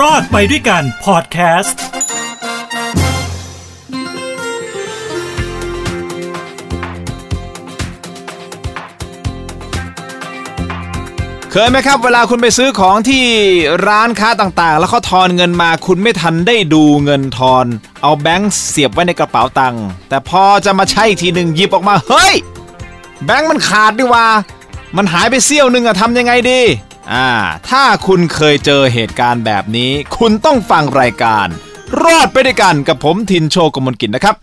รอดไปด้วยกันพอดแคสต์เคยไหมครับ เวลาคุณไปซื้อของที่ร้านค้าต่างๆ แล้วเขาทอนเงินมาคุณไม่ทันได้ดูเงินทอน เอาแบงค์เสียบไว้ในกระเป๋าตังค์แต่พอจะมาใช้ทีหนึ่งหยิบออกมา เฮ้ย แบงค์มันขาดดิว่า มันหายไปเสี้ยวหนึ่งอะทำยังไงดี อ่าถ้าคุณเคยเจอเหตุการณ์แบบนี้ คุณต้องฟังรายการ รอดไปด้วยกันกับผมทินโชคกมลกิจนะครับ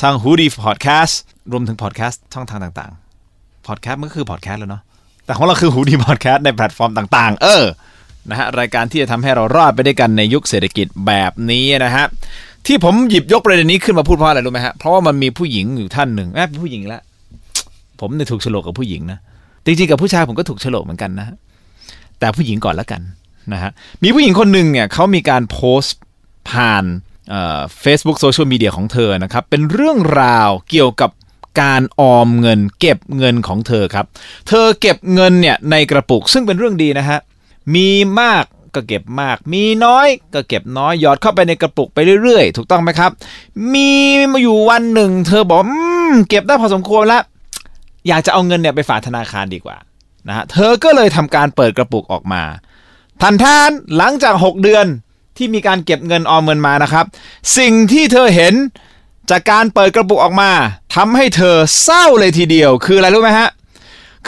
ทางหูดีพอดแคสต์รวมถึงพอดแคสต์ช่องทางต่างๆพอดแคสต์มันก็คือพอดแคสต์แล้วเนาะแต่ของเราคือหูดีพอดแคสต์ในแพลตฟอร์มต่างๆ เออนะฮะรายการที่จะทำให้เรารอดไปด้วยกันในยุคเศรษฐกิจแบบนี้นะฮะที่ผมหยิบยกประเด็นนี้ขึ้นมาพูดเพราะอะไรรู้ไหมฮะเพราะว่ามันมีผู้หญิงอยู่ท่านหนึ่งแอบเป็นผู้หญิงแล้วผมเนี่ยถูกฉลกกับผู้หญิงนะจริงๆกับผู้ชายผมก็ถูกฉลกเหมือนกันนะ แต่ผู้หญิงก่อนล้วกันนะฮะมีผู้หญิงคนหนึ่งเนี่ยเขามีการโพสต์ผ่านเฟซบุ๊กโซเชียลมีเดียของเธอนะครับ เป็นเรื่องราวเกี่ยวกับการออมเงิน เก็บเงินของเธอครับ เธอเก็บเงินเนี่ยในกระปุกซึ่งเป็นเรื่องดีนะฮะมีมากก็เก็บมาก มีน้อยก็เก็บน้อยหยอดเข้าไปในกระปุกไปเรื่อยๆ ถูกต้องไหมครับ มีมาอยู่วันหนึ่ง เธอบอกอเก็บได้พอสมควรแล้วอยากจะเอาเงินเนี่ยไปฝากธนาคารดีกว่า นะฮะเธอก็เลยทำการเปิดกระปุกออกมาทันทานหลังจาก 6 เดือนที่มีการเก็บเงินออมเงินมานะครับ สิ่งที่เธอเห็นจากการเปิดกระปุกออกมาทำให้เธอเศร้าเลยทีเดียว คืออะไรรู้ไหมฮะ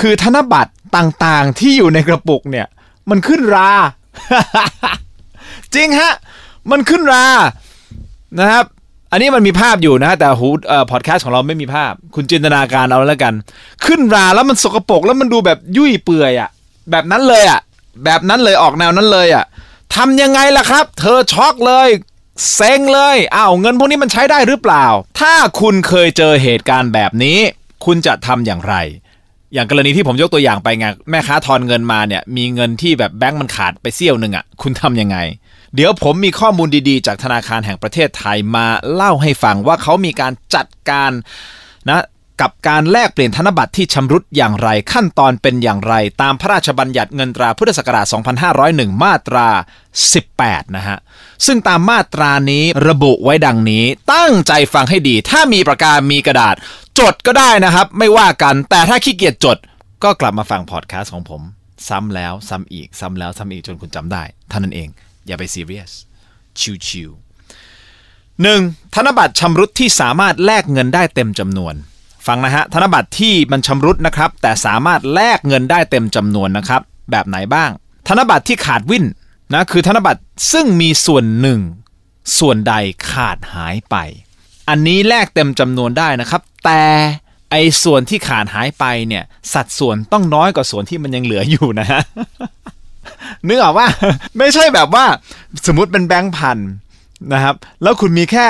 คือธนบัตรต่างๆที่อยู่ในกระปุกเนี่ย มันขึ้นรา จริงฮะ มันขึ้นรานะครับ อันนี้มันมีภาพอยู่นะแต่หูเอ่อพอดแคสต์ของเราไม่มีภาพ คุณจินตนาการเอาแล้วกัน ขึ้นราแล้วมันสกปรกแล้วมันดูแบบยุ่ยเปื่อยอะ่ะ แบบนั้นเลยอะ่ะ แบบนั้นเลยออกแนวนั้นเลยอะ่ะทำยังไงล่ะครับ เธอช็อกเลยเซ็งเลยอ้าวเงินพวกนี้มันใช้ได้หรือเปล่า ถ้าคุณเคยเจอเหตุการณ์แบบนี้ คุณจะทำอย่างไร อย่างกรณีที่ผมยกตัวอย่างไปไงแม่ค้าทอนเงินมาเนี่ย มีเงินที่แบบแบงก์มันขาดไปเสี้ยวหนึ่งอะ่ะ คุณทำยังไง เดี๋ยวผมมีข้อมูลดีๆ จากธนาคารแห่งประเทศไทยมาเล่าให้ฟังว่าเขามีการจัดการนะกับการแลกเปลี่ยนธนบัตรที่ชำรุดอย่างไรขั้นตอนเป็นอย่างไร ตามพระราชบัญญัติเงินตราพุทธศักราช 2501 มาตรา 18 นะฮะ ซึ่งตามมาตรานี้ระบุไว้ดังนี้ตั้งใจฟังให้ดี ถ้ามีประกามีกระดาษ จดก็ได้นะครับ ไม่ว่ากันแต่ถ้าขี้เกียจจด ก็กลับมาฟังพอดแคสต์ของผม ซ้ำแล้วซ้ำอีกซ้ำแล้วซ้ำอีกจนคุณจำได้เท่านั้นเอง อย่าไปซีเรียส ชิวๆหนึ่งธนบัตรชำรุดที่สามารถแลกเงินได้เต็มจำนวน ฟังนะฮะ ธนบัตรที่มันชำรุดนะครับ แต่สามารถแลกเงินได้เต็มจำนวนนะครับ แบบไหนบ้าง ธนบัตรที่ขาดวิ่นนะคือธนบัตรซึ่งมีส่วนหนึ่ง ส่วนใดขาดหายไป อันนี้แลกเต็มจำนวนได้นะครับ แต่ไอ้ส่วนที่ขาดหายไปเนี่ย สัดส่วนต้องน้อยกว่าส่วนที่มันยังเหลืออยู่นะฮะ นึกออกว่าไม่ใช่แบบว่าสมมติเป็นแบงค์พันนะครับ แล้วคุณมีแค่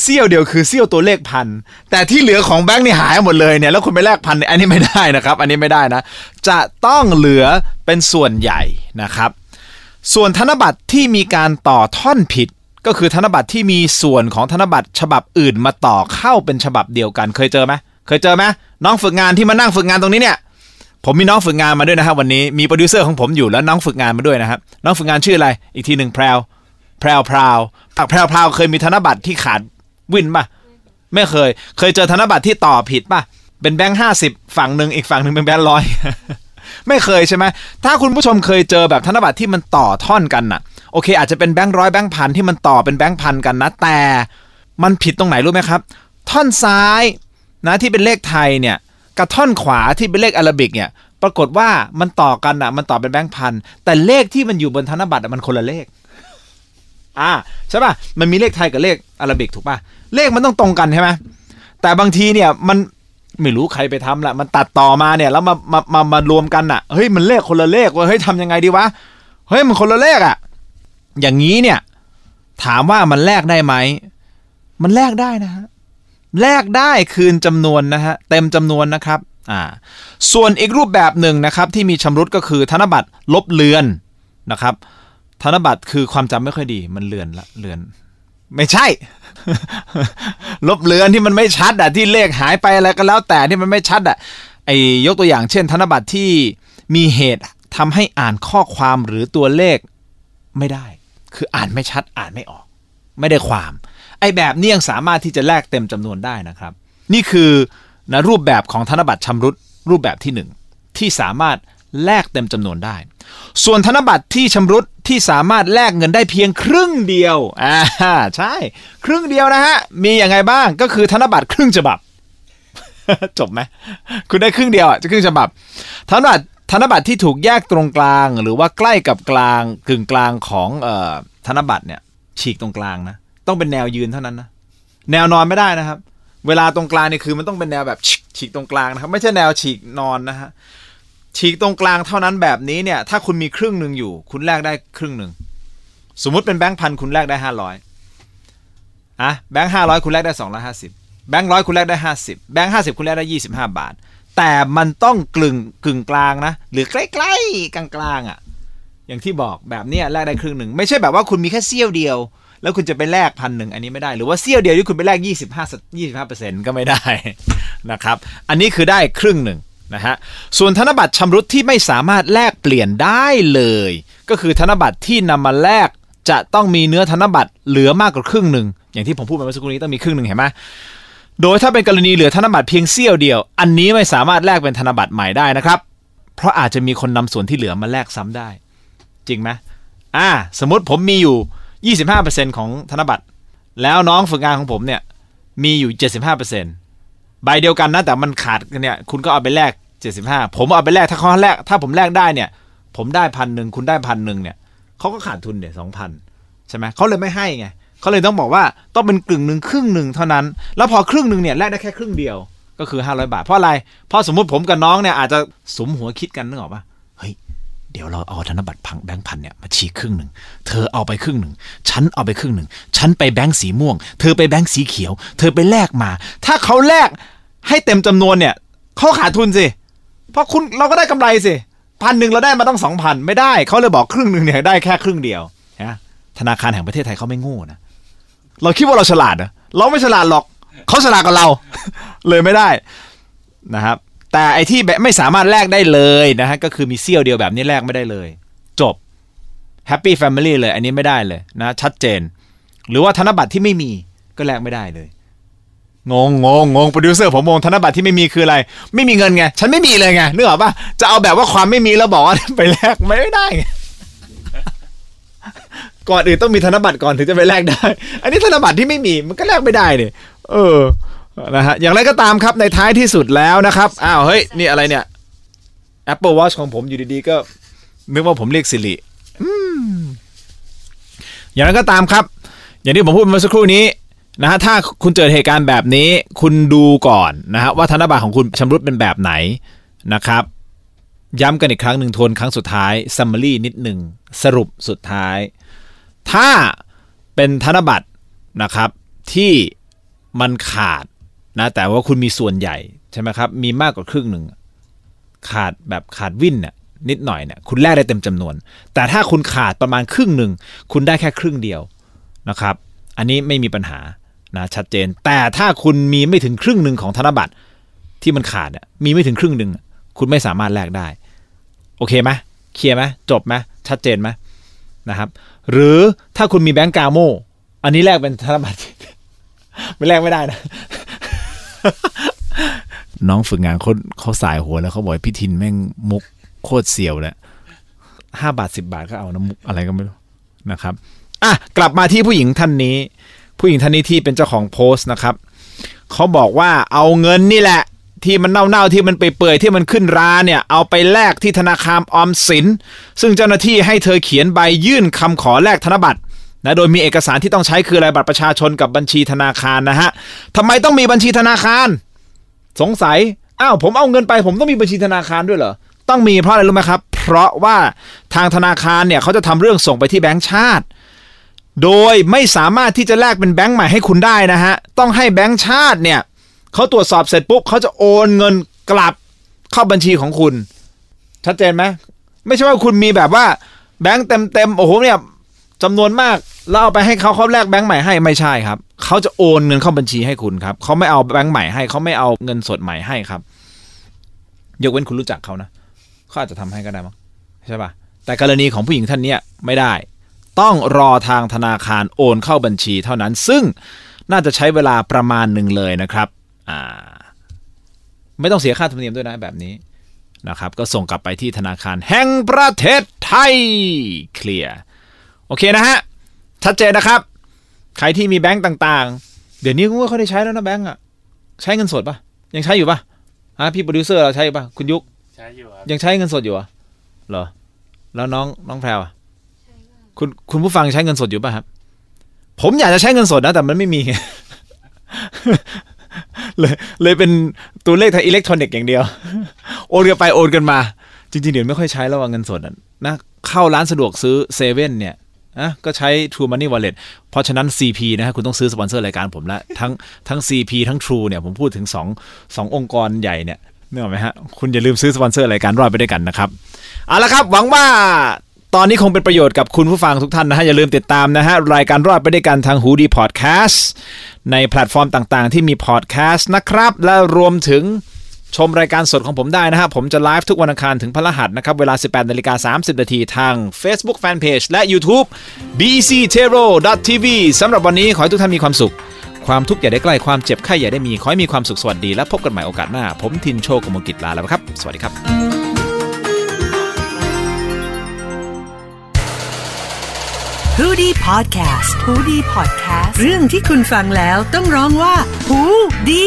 เสี้ยวเดียวคือเสี้ยวตัวเลขพันแต่ที่เหลือของแบงค์นี่หายหมดเลยเนี่ยแล้วคุณไปแลกพันอันนี้ไม่ได้นะครับ อันนี้ไม่ได้นะ จะต้องเหลือเป็นส่วนใหญ่นะครับ ส่วนธนบัตรที่มีการต่อท่อนผิด ก็คือธนบัตรที่มีส่วนของธนบัตรฉบับอื่นมาต่อเข้าเป็นฉบับเดียวกัน เคยเจอไหมเคยเจอไหมน้องฝึกงานที่มานั่งฝึกงานตรงนี้เนี่ย ผมมีน้องฝึกงานมาด้วยนะครับวันนี้มีโปรดิวเซอร์ของผมอยู่แล้วน้องฝึกงานมาด้วยนะครับน้องฝึกงานชื่ออะไร อีกทีหนึ่งแพรวแพรวพราวแพรวพราวเคยมีธนบัตรที่ขาดวิ่นป่ะไม่เคย เคยเจอธนบัตรที่ต่อผิดป่ะเป็นแบงค์ห้าสิบฝั่งหนึ่งอีกฝั่งหนึ่งเป็นแบงค์ร้อยไม่เคยใช่ไหมถ้าคุณผู้ชมเคยเจอแบบธนบัตรที่มันต่อท่อนกันน่ะ โอเค อาจจะเป็นแบงค์ร้อยแบงค์พันที่มันต่อเป็นแบงค์พันกันนะแต่ มันผิดตรงไหนรู้ไหมครับ ท่อนซ้ายนะที่เป็นเลขไทยเนี่ย กับท่อนขวาที่เป็นเลขอาราบิกเนี่ยปรากฏว่ามันต่อกันอะ มันต่อเป็นแบงค์พันแต่เลขที่มันอยู่บนธนบัตรอะมันคนละเลข อ่าใช่ป่ะมันมีเลขไทยกับเลขอาราบิกถูกป่ะเลขมันต้องตรงกันใช่ไหมแต่บางทีเนี่ยมันไม่รู้ใครไปทำละมันตัดต่อมาเนี่ยแล้วมามามามารวมกันอะเฮ้ยมันเลขคนละเลขว่าเฮ้ยทำยังไงดีวะเฮ้ยมันคนละเลขอะ อย่างนี้เนี่ย ถามว่ามันแลกได้ไหมมันแลกได้นะฮะ แลกได้คืนจำนวนนะฮะเต็มจำนวนนะครับอ่าส่วนอีกรูปแบบหนึ่งนะครับที่มีชำรุดก็คือธนบัตรลบเลือนนะครับ ธนบัตรคือความจำไม่ค่อยดีมันเลือนละเลือน ไม่ใช่ ลบเลือนที่มันไม่ชัดอะที่เลขหายไปอะไรก็แล้วแต่ที่มันไม่ชัดอะไอยกตัวอย่างเช่น ธนบัตรที่มีเหตุทำให้อ่านข้อความหรือตัวเลขไม่ได้ คืออ่านไม่ชัดอ่านไม่ออก ไม่ได้ความ ไอ้แบบนี้ยังสามารถที่จะแลกเต็มจำนวนได้นะครับ นี่คือนะรูปแบบของธนบัตรชำรุดรูปแบบที่หนึ่งที่สามารถแลกเต็มจำนวนได้ ส่วนธนบัตรที่ชำรุดที่สามารถแลกเงินได้เพียงครึ่งเดียวอ่าใช่ ครึ่งเดียวนะฮะมีอย่างไงบ้างก็คือธนบัตรครึ่งฉบับจบไหมคุณได้ครึ่งเดียวอะจะครึ่งฉบับธนบัตรธนบัตรที่ถูกแยกตรงกลาง หรือว่าใกล้กับกลางกึ่งกลางของออธนบัตรเนี่ยฉีกตรงกลางนะ ต้องเป็นแนวยืนเท่านั้นนะแนวนอนไม่ได้นะครับ เวลาตรงกลางนี่คือมันต้องเป็นแนวแบบฉีกตรงกลางนะครับ ไม่ใช่แนวฉีกนอนนะฮะฉีกตรงกลางเท่านั้นแบบนี้เนี่ย ถ้าคุณมีครึ่งหนึ่งอยู่ คุณแลกได้ครึ่งหนึ่งสมมุติเป็นแบงค์พันคุณแลกได้ห้าร้อยอะแบงค์ห้าร้อยคุณแลกได้สองร้อยห้าสิบแบงค์ร้อยคุณแลกได้ห้าสิบแบงค์ห้าสิบคุณแลกได้ยี่สิบห้าบาท แต่มันต้องกลึงกึ่งกลางนะ หรือใกล้ๆกลางๆอะ อย่างที่บอกแบบนี้แลกได้ครึ่งหนึ่ง ไม่ใช่แบบว่าคุณมีแค่เสี้ยวเดียว แล้วคุณจะไปแลกพันหนึ่งอันนี้ไม่ได้ หรือว่าเสี้ยวเดียวที่คุณไปแลกยี่สิบห้ายี่สิบห้าเปอร์เซ็นต์ก็ไม่ได้นะครับ อันนี้คือได้ครึ่งหนึ่งนะฮะ ส่วนธนบัตรชำรุดที่ไม่สามารถแลกเปลี่ยนได้เลย ก็คือธนบัตรที่นำมาแลกจะต้องมีเนื้อธนบัตรเหลือมากกว่าครึ่งหนึ่งอย่างที่ผมพูดไปเมื่อสักครู่นี้ต้องมีครึ่งหนึ่งเห็นไหมโดยถ้าเป็นกรณีเหลือธนบัตรเพียงเสี้ยวเดียว อันนี้ไม่สามารถแลกเป็นธนบัตรใหม่ได้นะครับ เพราะอาจจะมีคนนำส่วนที่เหลือมาแลกซ้ำได้ จริงไหมอ่า สมมติผมมีอยู่ 25%ของธนบัตร แล้วน้องฝึกงานของผมเนี่ยมีอยู่ 75%ใบเดียวกันนะแต่มันขาดกันเนี่ยคุณก็เอาไปแลก 75 ผมเอาไปแลกถ้าเขาแลกถ้าผมแลกได้เนี่ย ผมได้พันหนึ่งคุณได้พันหนึ่งเนี่ยเขาก็ขาดทุนเนี่ยสองพันใช่ไหมเขาเลยไม่ให้ไงเขาเลยต้องบอกว่าต้องเป็นกึ่งหนึ่งครึ่งหนึ่งเท่านั้น แล้วพอครึ่งหนึ่งเนี่ยแลกได้แค่ครึ่งเดียวก็คือ 500 บาท เพราะอะไร เพราะสมมุติผมกับน้องเนี่ยอาจจะสมหัวคิดกันนึกออกปะ เดี๋ยวเราเอาธนบัตรพังแบงค์พันเนี่ยมาฉีกครึ่งหนึ่ง เธอเอาไปครึ่งหนึ่ง ฉันเอาไปครึ่งหนึ่ง ฉันไปแบงค์สีม่วง เธอไปแบงค์สีเขียว เธอไปแลกมา ถ้าเขาแลกให้เต็มจำนวนเนี่ยเขาขาดทุนสิ เพราะคุณเราก็ได้กำไรสิพันหนึ่งเราได้มาต้องสองพันไม่ได้ เขาเลยบอกครึ่งหนึ่งเนี่ยได้แค่ครึ่งเดียวนะธนาคารแห่งประเทศไทยเขาไม่โง่นะ เราคิดว่าเราฉลาดนะเราไม่ฉลาดหรอก เขาฉลาดกว่าเรา เลยไม่ได้นะครับ แต่ไอที่แบบไม่สามารถแลกได้เลยนะฮะก็คือมีเซี่ยวเดียวแบบนี้แลกไม่ได้เลย จบแฮปปี้แฟมิลี่เลย อันนี้ไม่ได้เลยนะชัดเจน หรือว่าธนบัตรที่ไม่มีก็แลกไม่ได้เลยงงงงงงโปรดิวเซอร์ผมงงธนบัตรที่ไม่มีคืออะไร ไม่มีเงินไง ฉันไม่มีเลยไงนึกออกปะจะเอาแบบว่าความไม่มีแล้วบอกว่าไปแลกไม่ได้ไงก่อนอื่นต้องมีธนบัตรก่อนถึงจะไปแลกได้ อันนี้ธนบัตรที่ไม่มีมันก็แลกไม่ได้เนี่ยเออ นะฮะอย่างไรก็ตามครับในท้ายที่สุดแล้วนะครับอ้าวเฮ้ยนี่อะไรเนี่ย Apple Watch ของผมอยู่ดีๆก็ นึกว่าผมเรียกสิริอย่างไรก็ตามครับ อย่างที่ผมพูดเมื่อสักครู่นี้นะฮะถ้าคุณเจอเหตุการณ์แบบนี้ คุณดูก่อนนะฮะว่าธนบัตรของคุณชำรุดเป็นแบบไหนนะครับ ย้ำกันอีกครั้งหนึ่งทวนครั้งสุดท้าย summary นิดหนึ่งสรุปสุดท้าย ถ้าเป็นธนบัตรนะครับที่มันขาด นะแต่ว่าคุณมีส่วนใหญ่ใช่ไหมครับ มีมากกว่าครึ่งหนึ่งขาดแบบขาดวินเนี่ยนิดหน่อยเนี่ยคุณแลกได้เต็มจำนวน แต่ถ้าคุณขาดประมาณครึ่งหนึ่งคุณได้แค่ครึ่งเดียวนะครับ อันนี้ไม่มีปัญหานะชัดเจน แต่ถ้าคุณมีไม่ถึงครึ่งหนึ่งของธนบัตรที่มันขาดเนี่ยมีไม่ถึงครึ่งหนึ่งคุณไม่สามารถแลกได้ โอเคไหมเคลียร์ไหมจบไหมชัดเจนไหมนะครับ หรือถ้าคุณมีแบงก์กาโมอันนี้แลกเป็นธนบัตรไม่แลกไม่ได้นะ น้องฝึกงานเขาเขาสายหัวแล้วเขาบอกพี่ทินแม่งมุกโคตรเสียวเลยห้าบาทสิบาทก็เอานะมุกอะไรก็ไม่รู้นะครับอะกลับมาที่ผู้หญิงท่านนี้ ผู้หญิงท่านนี้ที่เป็นเจ้าของโพสต์นะครับเขาบอกว่าเอาเงินนี่แหละ ที่มันเน่าๆที่มันเปื่อยๆที่มันขึ้นราเนี่ยเอาไปแลกที่ธนาคารออมสิน ซึ่งเจ้าหน้าที่ให้เธอเขียนใบยื่นคำขอแลกธนบัตร นะโดยมีเอกสารที่ต้องใช้คืออะไรบัตรประชาชนกับบัญชีธนาคารนะฮะทำไมต้องมีบัญชีธนาคาร สงสัยอ้าวผมเอาเงินไป ผมต้องมีบัญชีธนาคารด้วยเหรอต้องมีเพราะอะไรรู้ไหมครับ เพราะว่าทางธนาคารเนี่ยเขาจะทำเรื่องส่งไปที่แบงก์ชาติ โดยไม่สามารถที่จะแลกเป็นแบงก์ใหม่ให้คุณได้นะฮะต้องให้แบงก์ชาติเนี่ยเขาตรวจสอบเสร็จปุ๊บเขาจะโอนเงินกลับเข้าบัญชีของคุณ ชัดเจนไหมไม่ใช่ว่าคุณมีแบบว่าแบงก์เต็มเต็มๆโอ้โหเนี่ย จำนวนมากแล้วเอาไปให้เขาเขาแลกแบงก์ใหม่ให้ไม่ใช่ครับเขาจะโอนเงินเข้าบัญชีให้คุณครับเขาไม่เอาแบงก์ใหม่ให้เขาไม่เอาเงินสดใหม่ให้ครับ ยกเว้นคุณรู้จักเขานะเขาอาจจะทำให้ก็ได้มั้งใช่ป่ะแต่กรณีของผู้หญิงท่านเนี้ยไม่ได้ ต้องรอทางธนาคารโอนเข้าบัญชีเท่านั้น ซึ่งน่าจะใช้เวลาประมาณหนึ่งเลยนะครับอ่าไม่ต้องเสียค่าธรรมเนียมด้วยนะแบบนี้นะครับ ก็ส่งกลับไปที่ธนาคารแห่งประเทศไทยเคลียร์ โอเคนะฮะ ชัดเจนนะครับ ใครที่มีแบงก์ต่างๆ เดี๋ยวนี้ก็ไม่ค่อยได้ใช้แล้วนะแบงก์อะ ใช้เงินสดปะยังใช้อยู่ปะฮะพี่โปรดิวเซอร์เราใช้อยู่ปะคุณยุกใช้อยู่ครับยังใช้เงินสดอยู่เหรอเหรอ แล้วน้องน้องแพรวอะคุณคุณผู้ฟังใช้เงินสดอยู่ป่ะครับ ผมอยากจะใช้เงินสดนะ แต่มันไม่มีเลยเลยเป็นตัวเลขทางอิเล็กทรอนิกส์อย่างเดียว โอนกันไปโอนกันมา จริงๆ เดี๋ยวไม่ค่อยใช้แล้วว่าเงินสดอะนะเข้าร้านสะดวกซื้อเซเว่นเนี่ย นะก็ใช้ True Money Wallet เพราะฉะนั้น CP นะฮะคุณต้องซื้อสปอนเซอร์รายการผมละทั้งทั้ง CP ทั้ง True เนี่ยผมพูดถึง2งองค์กรใหญ่เนี่ยนึกออกไหมฮะ คุณอย่าลืมซื้อสปอนเซอร์รายการรอดไปด้วยกันนะครับเอาละครับหวังว่าตอนนี้คงเป็นประโยชน์กับคุณผู้ฟังทุกท่านนะฮะ อย่าลืมติดตามนะฮะ รายการรอดไปด้วยกันทางหูดีพอดแคสต์ในแพลตฟอร์มต่างๆ ที่มีพอดแคสต์นะครับ และรวมถึง ชมรายการสดของผมได้นะฮะผมจะไลฟ์ทุกวันอังคารถึงพฤหัสนะครับ เวลา 18นาฬิกา30นาทีทาง Facebook Fanpage และ YouTube bctero.tv สำหรับวันนี้ขอให้ทุกท่านมีความสุข ความทุกข์อย่าได้ใกล้ความเจ็บไข้อย่าได้มี ขอให้มีความสุขสวัสดีและพบกันใหม่โอกาสหน้า ผมทินโชกมลกิจลาแล้วครับ สวัสดีครับ h o ดี้พอดแคสต์ฮูดี้พอดแคสต์ เรื่องที่คุณฟังแล้วต้องร้องว่า หูดี